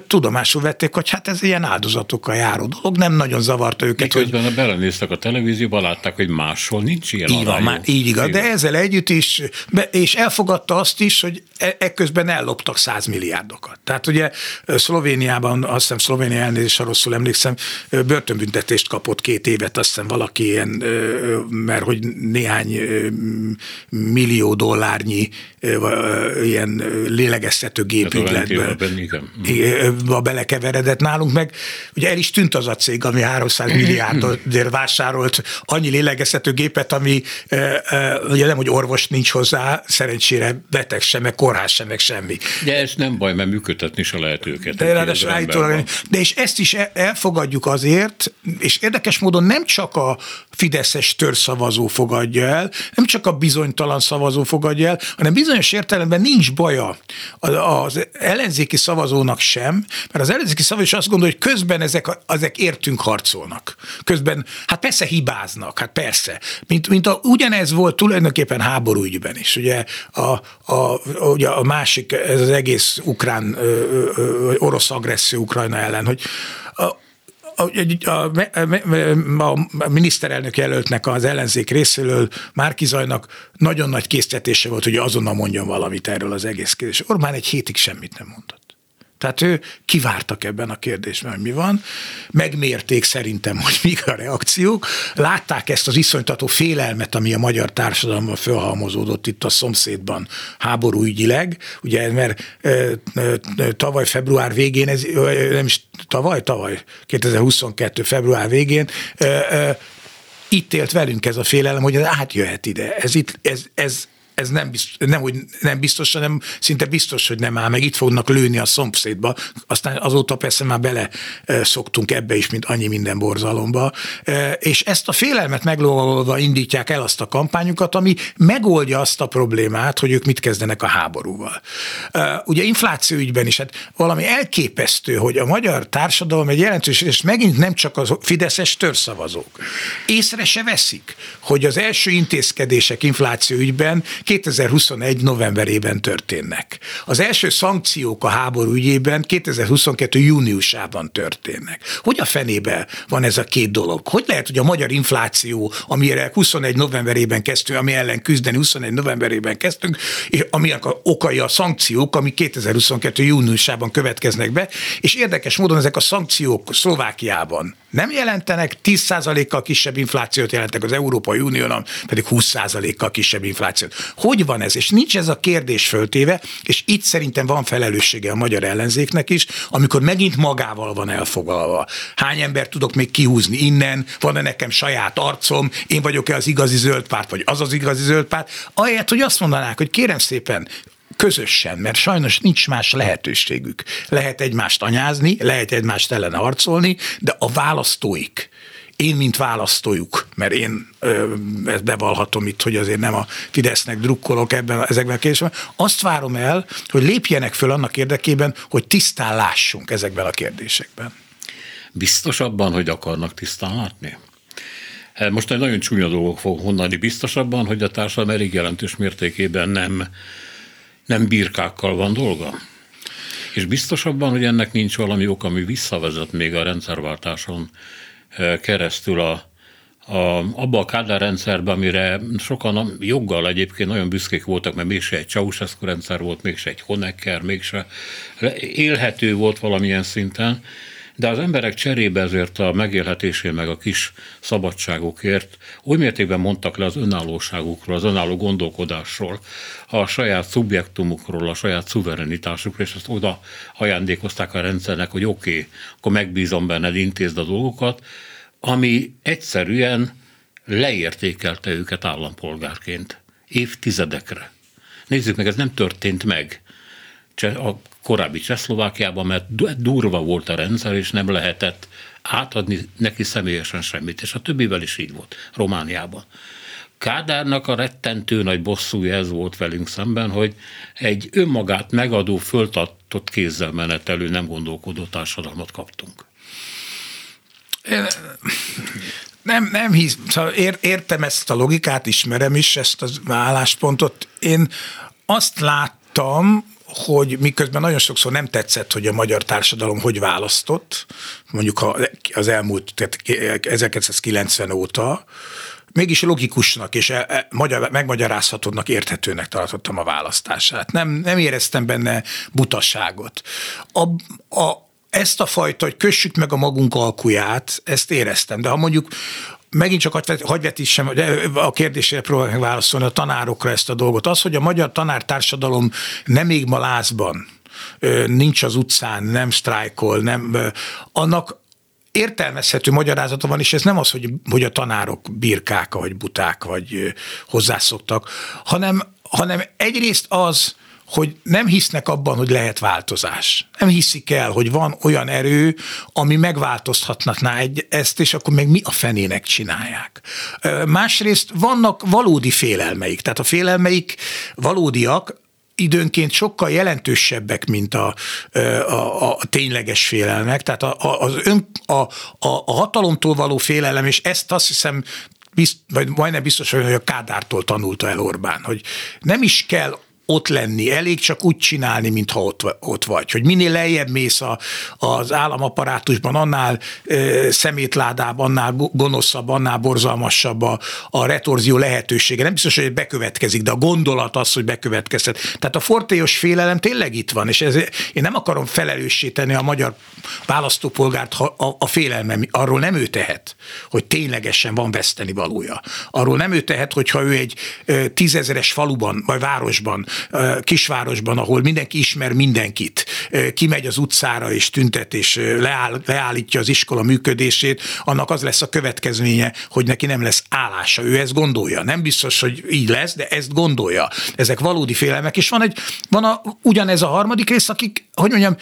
tudomásul vették, hogy hát ez ilyen áldozatokkal járó dolog, nem nagyon zavarta őket. Miközben hogy... belenéztek a televízióba, látták, hogy máshol nincs ilyen Így van, már, így igaz, de ezzel együtt is, és elfogadta azt is, hogy e, ekközben elloptak százmilliárdokat. Tehát ugye Szlovéniában, azt hiszem Szlovénia elnézést, ha rosszul emlékszem, börtönbüntetést kap kapott két évet, azt hiszem valaki ilyen, mert hogy néhány millió dollárnyi ilyen lélegeztető gépügyletbe belekeveredett nálunk meg. Ugye el is tűnt az a cég, ami 300 milliárdért vásárolt annyi lélegeztető gépet, ami ugye nem, hogy orvos nincs hozzá, szerencsére beteg sem, meg kórház sem, meg semmi. De ez nem baj, mert működtetni se lehet őket. De, de, de és ezt is elfogadjuk azért, és érdekes módon nem csak a fideszes törszavazó fogadja el, nem csak a bizonytalan szavazó fogadja el, hanem bizonyos értelemben nincs baja az ellenzéki szavazónak sem, mert az ellenzéki szavazó is azt gondolja, hogy közben ezek, ezek értünk harcolnak. Közben, hát persze hibáznak, hát persze. Mint, mint a, ugyanez volt tulajdonképpen háborúügyben is. Ugye a, a, ugye a másik, ez az egész ukrán, ö, ö, orosz agresszió Ukrajna ellen, hogy a, a, a miniszterelnök jelöltnek az ellenzék részéről Márkizajnak nagyon nagy késztetése volt, hogy azonnal mondjon valamit erről az egész kérdés. Orbán egy hétig semmit nem mondott. Tehát ő kivártak ebben a kérdésben, hogy mi van, megmérték szerintem, hogy mik a reakciók, látták ezt az iszonytató félelmet, ami a magyar társadalomban fölhalmozódott itt a szomszédban háborúügyileg, ugye, mert ö, ö, tavaly február végén, ez nem is tavaly, tavaly, 2022 február végén ö, ö, itt élt velünk ez a félelem, hogy ez átjöhet ide. Ez, itt, ez, ez, ez nem, biztos, nem, hogy nem biztos, hanem szinte biztos, hogy nem áll meg, itt fognak lőni a szomszédba. Aztán azóta persze már bele szoktunk ebbe is, mint annyi minden borzalomba. És ezt a félelmet meglovagolva indítják el azt a kampányukat, ami megoldja azt a problémát, hogy ők mit kezdenek a háborúval. Ugye infláció ügyben is, hát valami elképesztő, hogy a magyar társadalom egy jelentős, és megint nem csak a fideszes törszavazók. Észre se veszik, hogy az első intézkedések infláció ügyben 2021 novemberében történnek. Az első szankciók a háború ügyében 2022 júniusában történnek. Hogy a fenébe van ez a két dolog? Hogy lehet, hogy a magyar infláció, amire 21 novemberében kezdtünk, ami ellen küzdeni 21 novemberében kezdtünk, és aminek a okai a szankciók, ami 2022 júniusában következnek be, és érdekes módon ezek a szankciók Szlovákiában nem jelentenek, 10%-kal kisebb inflációt jelentek az Európai Uniónak, pedig 20%-kal kisebb inflációt. Hogy van ez? És nincs ez a kérdés föltéve, és itt szerintem van felelőssége a magyar ellenzéknek is, amikor megint magával van elfoglalva. Hány ember tudok még kihúzni innen, van-e nekem saját arcom, én vagyok-e az igazi zöld párt, vagy az az igazi zöld párt, ahelyett, hogy azt mondanák, hogy kérem szépen, közösen, mert sajnos nincs más lehetőségük. Lehet egymást anyázni, lehet egymást ellen harcolni, de a választóik, én, mint választójuk, mert én ö, ezt bevallhatom itt, hogy azért nem a Fidesznek drukkolok ebben, ezekben a kérdésekben, azt várom el, hogy lépjenek föl annak érdekében, hogy tisztán lássunk ezekben a kérdésekben. Biztos abban, hogy akarnak tisztán látni? Most egy nagyon csúnya dolgok fog mondani. Biztos abban, hogy a társadalom elég jelentős mértékében nem, nem birkákkal van dolga? És biztos abban, hogy ennek nincs valami ok, ami visszavezet még a rendszerváltáson keresztül a, a, abba a Kádár rendszerbe, amire sokan joggal egyébként nagyon büszkék voltak, mert mégse egy Ceausescu rendszer volt, mégse egy Honecker, mégse élhető volt valamilyen szinten, de az emberek cserébe ezért a megélhetésé meg a kis szabadságokért oly mértékben mondtak le az önállóságukról, az önálló gondolkodásról, a saját szubjektumukról, a saját szuverenitásukról, és ezt oda ajándékozták a rendszernek, hogy oké, okay, akkor megbízom benned, intézd a dolgokat, ami egyszerűen leértékelte őket állampolgárként évtizedekre. Nézzük meg, ez nem történt meg a korábbi Csehszlovákiában, mert durva volt a rendszer, és nem lehetett átadni neki személyesen semmit, és a többivel is így volt Romániában. Kádárnak a rettentő nagy bosszúja ez volt velünk szemben, hogy egy önmagát megadó, föltartott kézzel menetelő, nem gondolkodó társadalmat kaptunk. Nem, nem hisz, szóval ér, értem ezt a logikát, ismerem is ezt az álláspontot. Én azt láttam, hogy miközben nagyon sokszor nem tetszett, hogy a magyar társadalom hogy választott, mondjuk az elmúlt tehát 1990 óta, mégis logikusnak és e, e, magyar, megmagyarázhatónak, érthetőnek tartottam a választását. Nem, nem éreztem benne butasságot. A, a, ezt a fajta, hogy kössük meg a magunk alkuját, ezt éreztem. De ha mondjuk megint csak hagyj vetítsem, a kérdésére próbálok válaszolni a tanárokra ezt a dolgot. Az, hogy a magyar tanártársadalom nem még ma lázban, nincs az utcán, nem sztrájkol, nem, annak értelmezhető magyarázata van, és ez nem az, hogy, hogy a tanárok birkák, vagy buták, vagy hozzászoktak, hanem, hanem egyrészt az, hogy nem hisznek abban, hogy lehet változás. Nem hiszik el, hogy van olyan erő, ami megváltoztathatná egy, ezt, és akkor meg mi a fenének csinálják. Másrészt vannak valódi félelmeik, tehát a félelmeik valódiak, időnként sokkal jelentősebbek, mint a, a, a tényleges félelmek. Tehát a, a, az ön, a, a, a hatalomtól való félelem, és ezt azt hiszem bizt, vagy majdnem biztos, hogy a Kádártól tanulta el Orbán, hogy nem is kell ott lenni, elég csak úgy csinálni, mintha ott, ott vagy. Hogy minél lejjebb mész a, az államaparátusban, annál e, szemétládább, annál gonoszabb, annál borzalmasabb a, a retorzió lehetősége. Nem biztos, hogy bekövetkezik, de a gondolat az, hogy bekövetkezhet. Tehát a fortéos félelem tényleg itt van, és ez, én nem akarom felelősséteni a magyar választópolgárt, ha a, a félelmem, arról nem ő tehet, hogy ténylegesen van veszteni valója. Arról nem ő tehet, hogyha ő egy tízezeres faluban vagy városban kisvárosban, ahol mindenki ismer mindenkit, kimegy az utcára és tüntet, és leáll, leállítja az iskola működését, annak az lesz a következménye, hogy neki nem lesz állása. Ő ezt gondolja. Nem biztos, hogy így lesz, de ezt gondolja. Ezek valódi félelmek, és van egy, van a, ugyanez a harmadik rész, akik, hogy mondjam,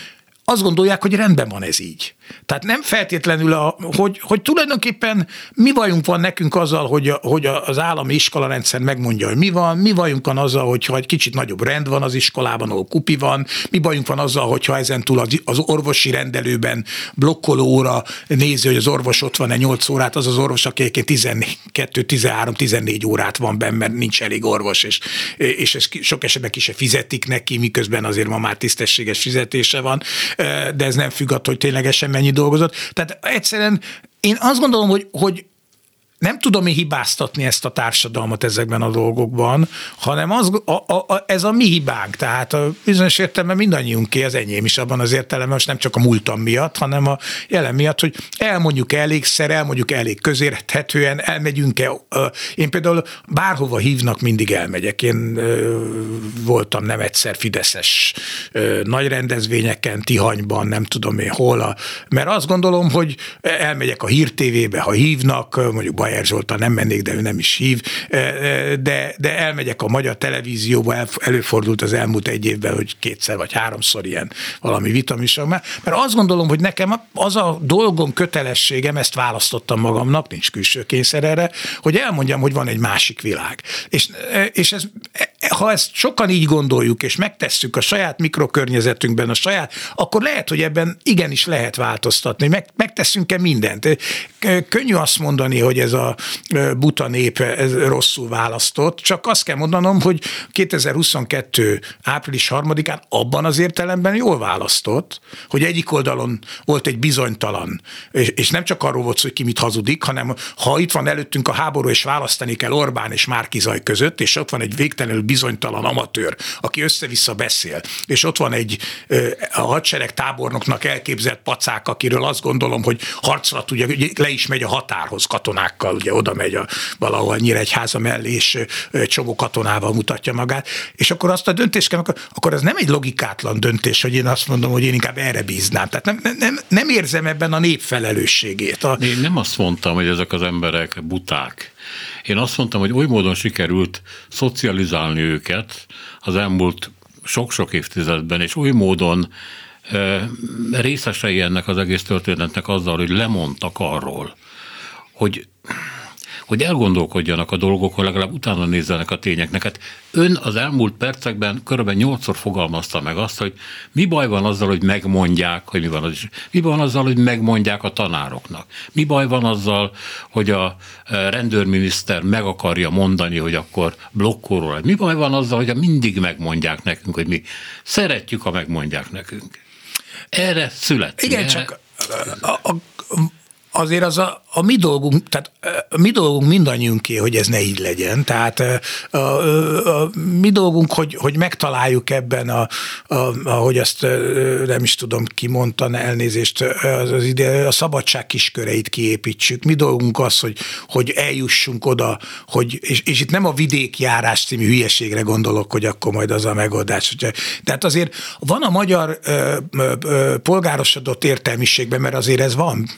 azt gondolják, hogy rendben van ez így. Tehát nem feltétlenül, a, hogy, hogy tulajdonképpen mi bajunk van nekünk azzal, hogy, a, hogy az állami iskolarendszer megmondja, hogy mi van, mi bajunk van azzal, hogyha egy kicsit nagyobb rend van az iskolában, ahol kupi van, mi bajunk van azzal, hogyha ezen túl az, az orvosi rendelőben blokkoló óra nézi, hogy az orvos ott van-e 8 órát, az az orvos, aki 12, 13, 14 órát van benne, mert nincs elég orvos, és, és ez sok esetben ki se fizetik neki, miközben azért ma már tisztességes fizetése van, de ez nem függ attól, hogy ténylegesen mennyi dolgozott. Tehát egyszerűen én azt gondolom, hogy, hogy nem tudom én hibáztatni ezt a társadalmat ezekben a dolgokban, hanem az, a, a, a, ez a mi hibánk. Tehát a bizonyos értelemben mindannyiunké, az enyém is abban az értelemben, most nem csak a múltam miatt, hanem a jelen miatt, hogy elmondjuk elégszer, elmondjuk elég közérthetően, elmegyünk-e. Én például bárhova hívnak, mindig elmegyek. Én voltam nem egyszer Fideszes nagy rendezvényeken, Tihanyban, nem tudom én hol, mert azt gondolom, hogy elmegyek a hírtévébe, ha hívnak, mondjuk Baj Bajer Zsoltal nem mennék, de ő nem is hív, de, de elmegyek a magyar televízióba, előfordult az elmúlt egy évben, hogy kétszer vagy háromszor ilyen valami vitamisok, mert, mert azt gondolom, hogy nekem az a dolgom, kötelességem, ezt választottam magamnak, nincs külső kényszer erre, hogy elmondjam, hogy van egy másik világ. És, és ez, ha ezt sokan így gondoljuk, és megtesszük a saját mikrokörnyezetünkben, a saját, akkor lehet, hogy ebben igenis lehet változtatni. Meg, megteszünk-e mindent? Könnyű azt mondani, hogy ez a buta nép rosszul választott, csak azt kell mondanom, hogy 2022. április 3-án abban az értelemben jól választott, hogy egyik oldalon volt egy bizonytalan, és, nem csak arról volt szó, hogy ki mit hazudik, hanem ha itt van előttünk a háború, és választani kell Orbán és Márkizaj között, és ott van egy végtelenül bizonytalan amatőr, aki össze-vissza beszél, és ott van egy a hadsereg tábornoknak elképzelt pacák, akiről azt gondolom, hogy harcra tudja, le is megy a határhoz katonákkal, ugye oda megy a, valahol Nyíregyháza mellé, és csomó katonával mutatja magát, és akkor azt a döntést kell, akkor, akkor ez nem egy logikátlan döntés, hogy én azt mondom, hogy én inkább erre bíznám. Tehát nem, nem, nem érzem ebben a nép felelősségét. A... Én nem azt mondtam, hogy ezek az emberek buták. Én azt mondtam, hogy oly módon sikerült szocializálni őket az elmúlt sok-sok évtizedben, és oly módon részesei ennek az egész történetnek azzal, hogy lemondtak arról, hogy hogy elgondolkodjanak a dolgokon, legalább utána nézzenek a tényeknek. Hát ön az elmúlt percekben körülbelül nyolcszor fogalmazta meg azt, hogy mi baj van azzal, hogy megmondják, hogy mi van az. Mi van azzal, hogy megmondják a tanároknak. Mi baj van azzal, hogy a e, rendőrminiszter meg akarja mondani, hogy akkor blokkoló Mi baj van azzal, hogy mindig megmondják nekünk, hogy mi szeretjük, ha megmondják nekünk. Erre születünk. Igen, csak a, a, azért az a, a mi dolgunk, tehát a mi dolgunk mindannyiunké, hogy ez ne így legyen. Tehát a, a, a mi dolgunk, hogy, hogy megtaláljuk ebben, a, a, ahogy azt nem is tudom, ki mondta, elnézést, az, az ide, a szabadság kisköreit kiépítsük. Mi dolgunk az, hogy, hogy eljussunk oda, hogy, és, és itt nem a vidékjárás című hülyeségre gondolok, hogy akkor majd az a megoldás. Tehát azért van a magyar ö, ö, polgárosodott értelmiségben, mert azért ez van,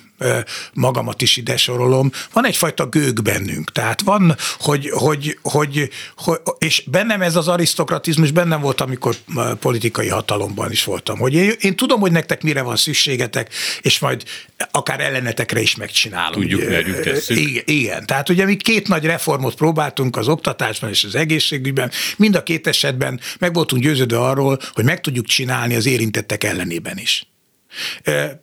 magamat is ide sorolom, van egyfajta gőg bennünk. Tehát van, hogy, hogy, hogy, hogy és bennem ez az arisztokratizmus bennem volt, amikor politikai hatalomban is voltam, hogy én, én tudom, hogy nektek mire van szükségetek, és majd akár ellenetekre is megcsinálom. Tudjuk, merjük tesszük. Igen, igen, tehát ugye mi két nagy reformot próbáltunk az oktatásban és az egészségügyben, mind a két esetben meg voltunk győződve arról, hogy meg tudjuk csinálni az érintettek ellenében is.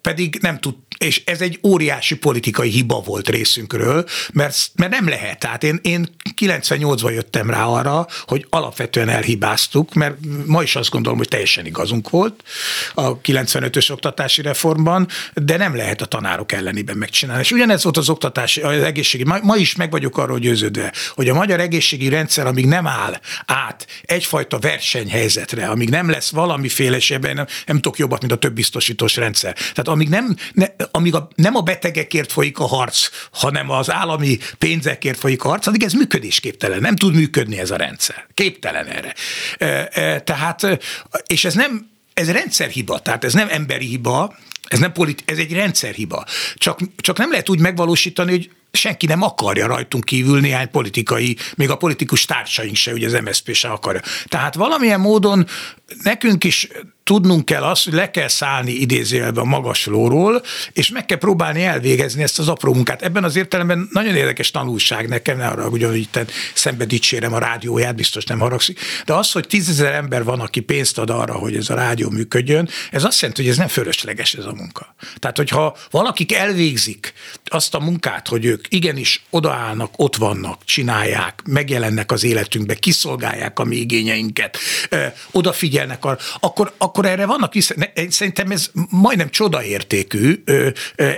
Pedig nem tud, és ez egy óriási politikai hiba volt részünkről, mert, mert nem lehet. Tehát én, én 98-ban jöttem rá arra, hogy alapvetően elhibáztuk, mert ma is azt gondolom, hogy teljesen igazunk volt a 95-ös oktatási reformban, de nem lehet a tanárok ellenében megcsinálni. És ugyanez volt az oktatási, az egészségi. Ma, ma is meg vagyok arról győződve, hogy a magyar egészségi rendszer, amíg nem áll át egyfajta versenyhelyzetre, amíg nem lesz valamiféle nem, nem tudok jobbat, mint a több biztosítós rendszer. Tehát amíg nem, ne, amíg a, nem a betegekért folyik a harc, hanem az állami pénzekért folyik a harc, addig ez működésképtelen. Nem tud működni ez a rendszer. Képtelen erre. Tehát, és ez nem, ez rendszerhiba, tehát ez nem emberi hiba, ez, nem politi- ez egy rendszerhiba. Csak, csak nem lehet úgy megvalósítani, hogy senki nem akarja rajtunk kívül néhány politikai, még a politikus társaink se, ugye az MSZP se akarja. Tehát valamilyen módon nekünk is tudnunk kell azt, hogy le kell szállni idézőjelbe a magas lóról, és meg kell próbálni elvégezni ezt az apró munkát. Ebben az értelemben nagyon érdekes tanulság nekem, ne arra, hogy itt szembe dicsérem a rádióját, biztos nem haragszik, de az, hogy tízezer ember van, aki pénzt ad arra, hogy ez a rádió működjön, ez azt jelenti, hogy ez nem fölösleges ez a munka. Tehát, hogyha valakik elvégzik azt a munkát, hogy ők igenis odaállnak, ott vannak, csinálják, megjelennek az életünkbe, kiszolgálják a mi igényeinket, odafigyelnek arra, akkor, akkor erre vannak vissza. Szerintem ez majdnem csodaértékű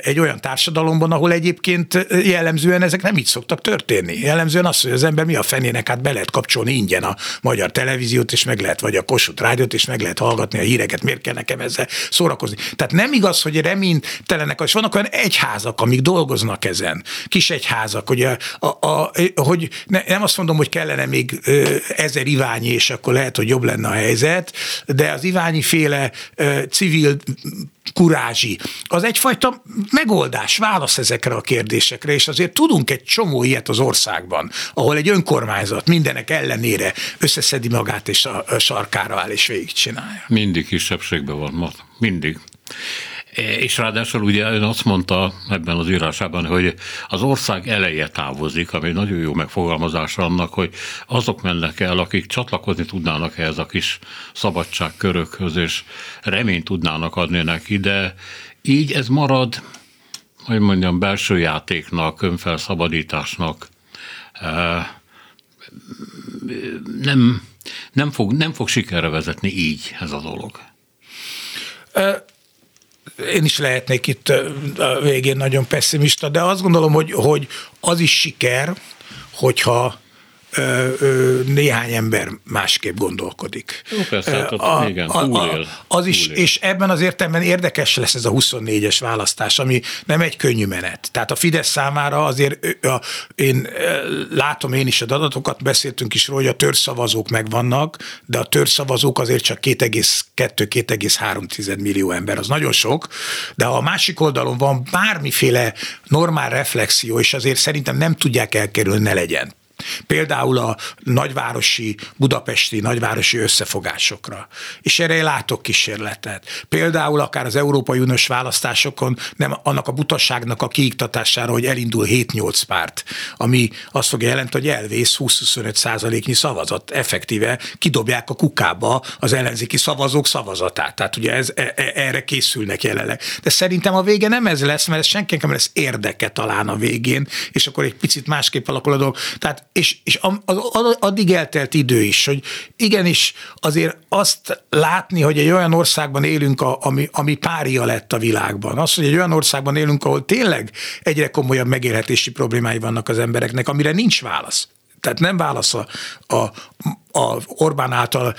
egy olyan társadalomban, ahol egyébként jellemzően ezek nem így szoktak történni. Jellemzően az, hogy az ember mi a fenének, hát be lehet kapcsolni ingyen a magyar televíziót, és meg lehet, vagy a Kossuth rádiót, és meg lehet hallgatni a híreket, miért kell nekem ezzel szórakozni. Tehát nem igaz, hogy reménytelenek, és vannak olyan egyházak, amik dolgoznak ezen, kis egyházak, hogy, a, a, a, hogy ne, nem azt mondom, hogy kellene még ezer Iványi, és akkor lehet, hogy jobb lenne a helyzet, de az Iványi féle civil kurázsi, az egyfajta megoldás, válasz ezekre a kérdésekre, és azért tudunk egy csomó ilyet az országban, ahol egy önkormányzat mindenek ellenére összeszedi magát és a sarkára áll és végigcsinálja. Mindig kisebbségben van, mindig. És ráadásul ugye ön azt mondta ebben az írásában, hogy az ország eleje távozik, ami nagyon jó megfogalmazás annak, hogy azok mennek el, akik csatlakozni tudnának ehhez a kis szabadságkörökhöz, és reményt tudnának adni neki, de így ez marad, hogy mondjam, belső játéknak, önfelszabadításnak. Nem, nem, fog, nem fog sikerre vezetni így ez a dolog én is lehetnék itt a végén nagyon pessimista, de azt gondolom, hogy, hogy az is siker, hogyha néhány ember másképp gondolkodik. Jó, persze, hát a, igen, a, a, az is, túlél. és ebben az értelemben érdekes lesz ez a 24-es választás, ami nem egy könnyű menet. Tehát a Fidesz számára azért a, én látom én is a adatokat, beszéltünk is róla, hogy a törszavazók megvannak, de a törszavazók azért csak 2,2-2,3 millió ember, az nagyon sok, de ha a másik oldalon van bármiféle normál reflexió, és azért szerintem nem tudják elkerülni, ne legyen Például a nagyvárosi, budapesti nagyvárosi összefogásokra. És erre látok kísérletet. Például akár az Európai Uniós választásokon nem annak a butasságnak a kiiktatására, hogy elindul 7-8 párt, ami azt fogja jelenteni, hogy elvész 20-25 százaléknyi szavazat. Effektíve kidobják a kukába az ellenzéki szavazók szavazatát. Tehát ugye ez, e, e, erre készülnek jelenleg. De szerintem a vége nem ez lesz, mert ez senkinek nem lesz érdeke talán a végén, és akkor egy picit másképp alakul a dolog. Tehát és, és addig eltelt idő is, hogy igenis azért azt látni, hogy egy olyan országban élünk, ami, ami pária lett a világban. Az, hogy egy olyan országban élünk, ahol tényleg egyre komolyabb megélhetési problémái vannak az embereknek, amire nincs válasz. Tehát nem válasz a, a, a Orbán által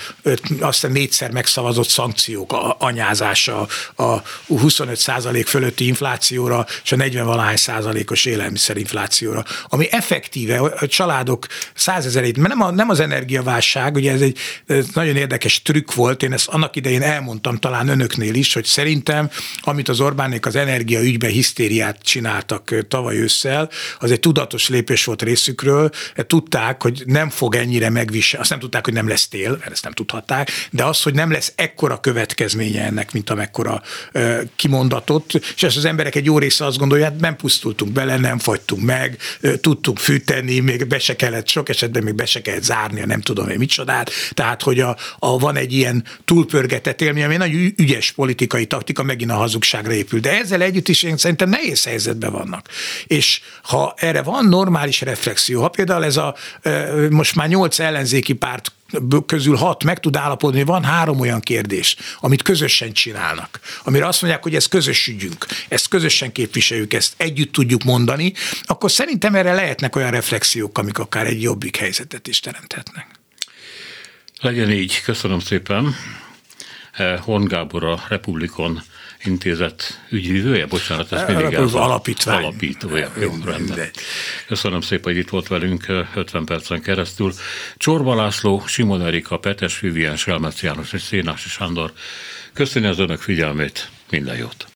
aztán négyszer megszavazott szankciók a anyázása, a 25 százalék fölötti inflációra és a 40 valahány százalékos élelmiszerinflációra, ami effektíve a családok százezerét, mert nem, a, nem az energiaválság, ugye ez egy ez nagyon érdekes trükk volt, én ezt annak idején elmondtam talán önöknél is, hogy szerintem, amit az Orbánék az energia ügyben hisztériát csináltak tavaly ősszel, az egy tudatos lépés volt részükről, tudták, hogy nem fog ennyire megviselni, azt nem tudták, hogy nem lesz tél, mert ezt nem tudhatták, de az, hogy nem lesz ekkora következménye ennek, mint amekkora ö, kimondatott, és ezt az emberek egy jó része azt gondolja, hát nem pusztultunk bele, nem fagytunk meg, ö, tudtunk fűteni, még be se kellett, sok esetben még be se kellett zárni, nem tudom én micsodát, tehát, hogy a, a, van egy ilyen túlpörgetett élmény, ami nagy ügyes politikai taktika, megint a hazugságra épül. De ezzel együtt is én szerintem nehéz helyzetben vannak. És ha erre van normális reflexió, ha például ez a most már nyolc ellenzéki párt közül hat meg tud állapodni, van három olyan kérdés, amit közösen csinálnak, amire azt mondják, hogy ez közös ügyünk, ezt közösen képviseljük, ezt együtt tudjuk mondani, akkor szerintem erre lehetnek olyan reflexiók, amik akár egy jobbik helyzetet is teremthetnek. Legyen így, köszönöm szépen. Horn Gábor a Republikon intézet ügyvívője, bocsánat, ezt mindig az alapítvány. Alapítója, jó, rendben. Köszönöm szépen, hogy itt volt velünk 50 percen keresztül. Csorba László, Simon Erika, Petes Vivien, Selmec János és Szénási Sándor. Köszönöm az önök figyelmét, minden jót!